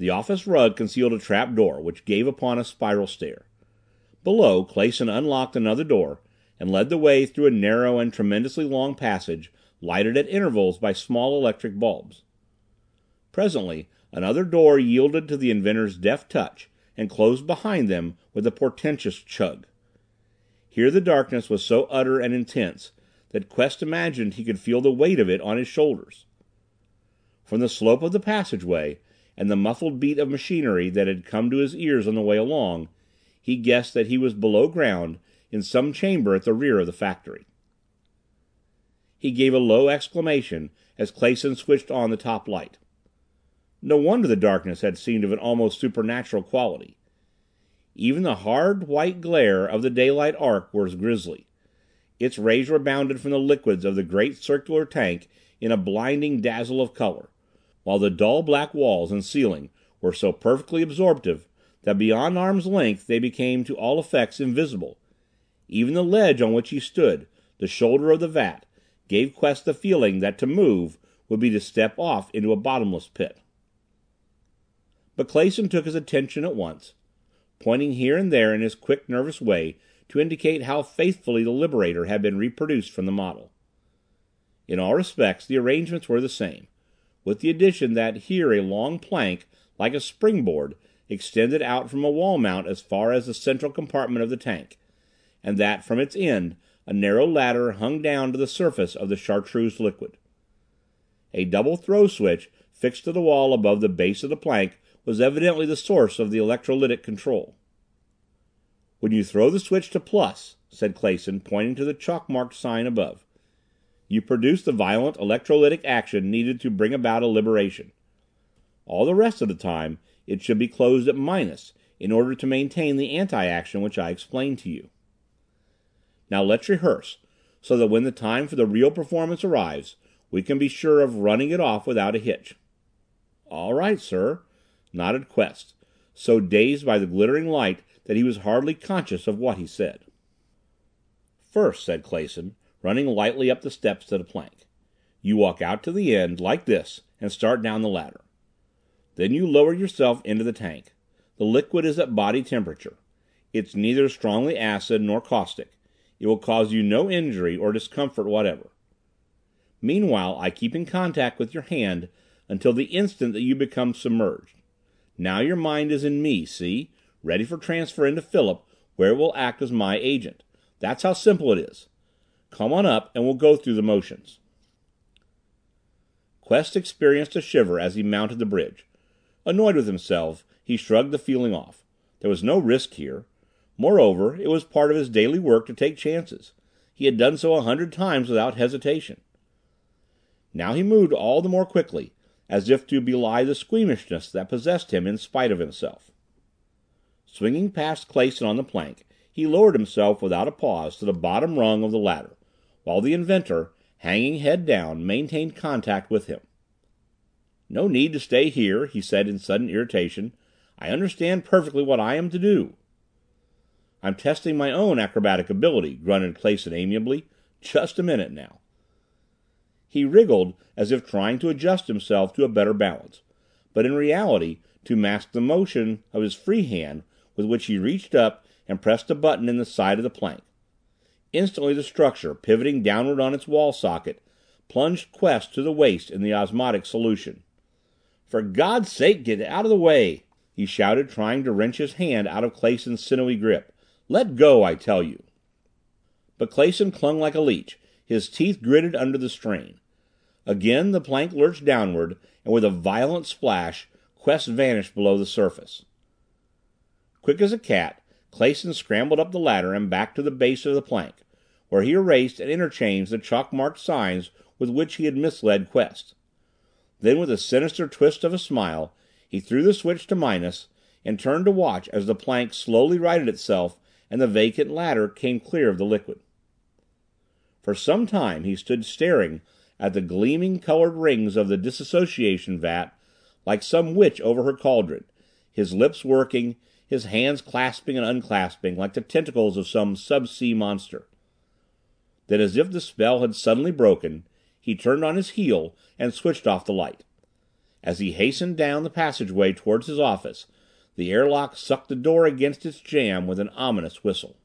The office rug concealed a trap door, which gave upon a spiral stair. Below, Clason unlocked another door and led the way through a narrow and tremendously long passage lighted at intervals by small electric bulbs. Presently another door yielded to the inventor's deft touch and closed behind them with a portentous chug. Here the darkness was so utter and intense that Quest imagined he could feel the weight of it on his shoulders. From the slope of the passageway, and the muffled beat of machinery that had come to his ears on the way along, he guessed that he was below ground in some chamber at the rear of the factory. He gave a low exclamation as Clason switched on the top light. No wonder the darkness had seemed of an almost supernatural quality. Even the hard white glare of the daylight arc was grisly. Its rays rebounded from the liquids of the great circular tank in a blinding dazzle of color, while the dull black walls and ceiling were so perfectly absorptive that beyond arm's length they became to all effects invisible. Even the ledge on which he stood, the shoulder of the vat, gave Quest the feeling that to move would be to step off into a bottomless pit. But Clason took his attention at once, pointing here and there in his quick, nervous way to indicate how faithfully the Liberator had been reproduced from the model. In all respects the arrangements were the same, with the addition that here a long plank, like a springboard, extended out from a wall mount as far as the central compartment of the tank, and that from its end a narrow ladder hung down to the surface of the chartreuse liquid. A double throw switch fixed to the wall above the base of the plank was evidently the source of the electrolytic control. "When you throw the switch to plus," said Clason, pointing to the chalk marked sign above, "you produce the violent electrolytic action needed to bring about a liberation. All the rest of the time it should be closed at minus in order to maintain the anti action which I explained to you. Now let's rehearse, so that when the time for the real performance arrives, we can be sure of running it off without a hitch." "All right, sir," nodded Quest, so dazed by the glittering light that he was hardly conscious of what he said. "First," said Clason, running lightly up the steps to the plank, "you walk out to the end, like this, and start down the ladder. Then you lower yourself into the tank. The liquid is at body temperature. It's neither strongly acid nor caustic. It will cause you no injury or discomfort whatever. Meanwhile I keep in contact with your hand until the instant that you become submerged. Now your mind is in me, see? Ready for transfer into Philip, where it will act as my agent. That's how simple it is. Come on up and we'll go through the motions." Quest experienced a shiver as he mounted the bridge. Annoyed with himself, he shrugged the feeling off. There was no risk here. Moreover, it was part of his daily work to take chances. He had done so a hundred times without hesitation. Now he moved all the more quickly, as if to belie the squeamishness that possessed him in spite of himself. Swinging past Clason on the plank, he lowered himself without a pause to the bottom rung of the ladder, while the inventor, hanging head down, maintained contact with him. "No need to stay here," he said in sudden irritation. "I understand perfectly what I am to do." "I'm testing my own acrobatic ability," grunted Clason amiably. "Just a minute now." He wriggled as if trying to adjust himself to a better balance, but in reality to mask the motion of his free hand with which he reached up and pressed a button in the side of the plank. Instantly the structure, pivoting downward on its wall socket, plunged Quest to the waist in the osmotic solution. "For God's sake get out of the way!" he shouted, trying to wrench his hand out of Clason's sinewy grip. "Let go, I tell you!" But Clason clung like a leech, his teeth gritted under the strain. Again the plank lurched downward, and with a violent splash Quest vanished below the surface. Quick as a cat, Clason scrambled up the ladder and back to the base of the plank, where he erased and interchanged the chalk marked signs with which he had misled Quest. Then with a sinister twist of a smile, he threw the switch to minus, and turned to watch as the plank slowly righted itself and the vacant ladder came clear of the liquid. For some time he stood staring at the gleaming colored rings of the dissociation vat like some witch over her cauldron, his lips working, his hands clasping and unclasping like the tentacles of some sub sea monster. Then as if the spell had suddenly broken, he turned on his heel and switched off the light. As he hastened down the passageway towards his office, the airlock sucked the door against its jamb with an ominous whistle.